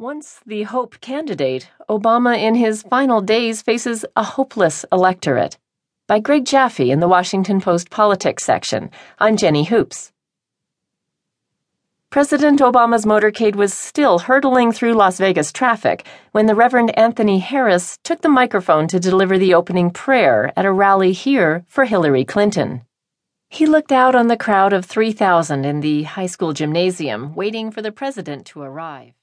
Once the hope candidate, Obama in his final days faces a hopeless electorate. By Greg Jaffe in the Washington Post Politics section. I'm Jenny Hoops. President Obama's motorcade was still hurtling through Las Vegas traffic when the Reverend Anthony Harris took the microphone to deliver the opening prayer at a rally here for Hillary Clinton. He looked out on the crowd of 3,000 in the high school gymnasium, waiting for the president to arrive.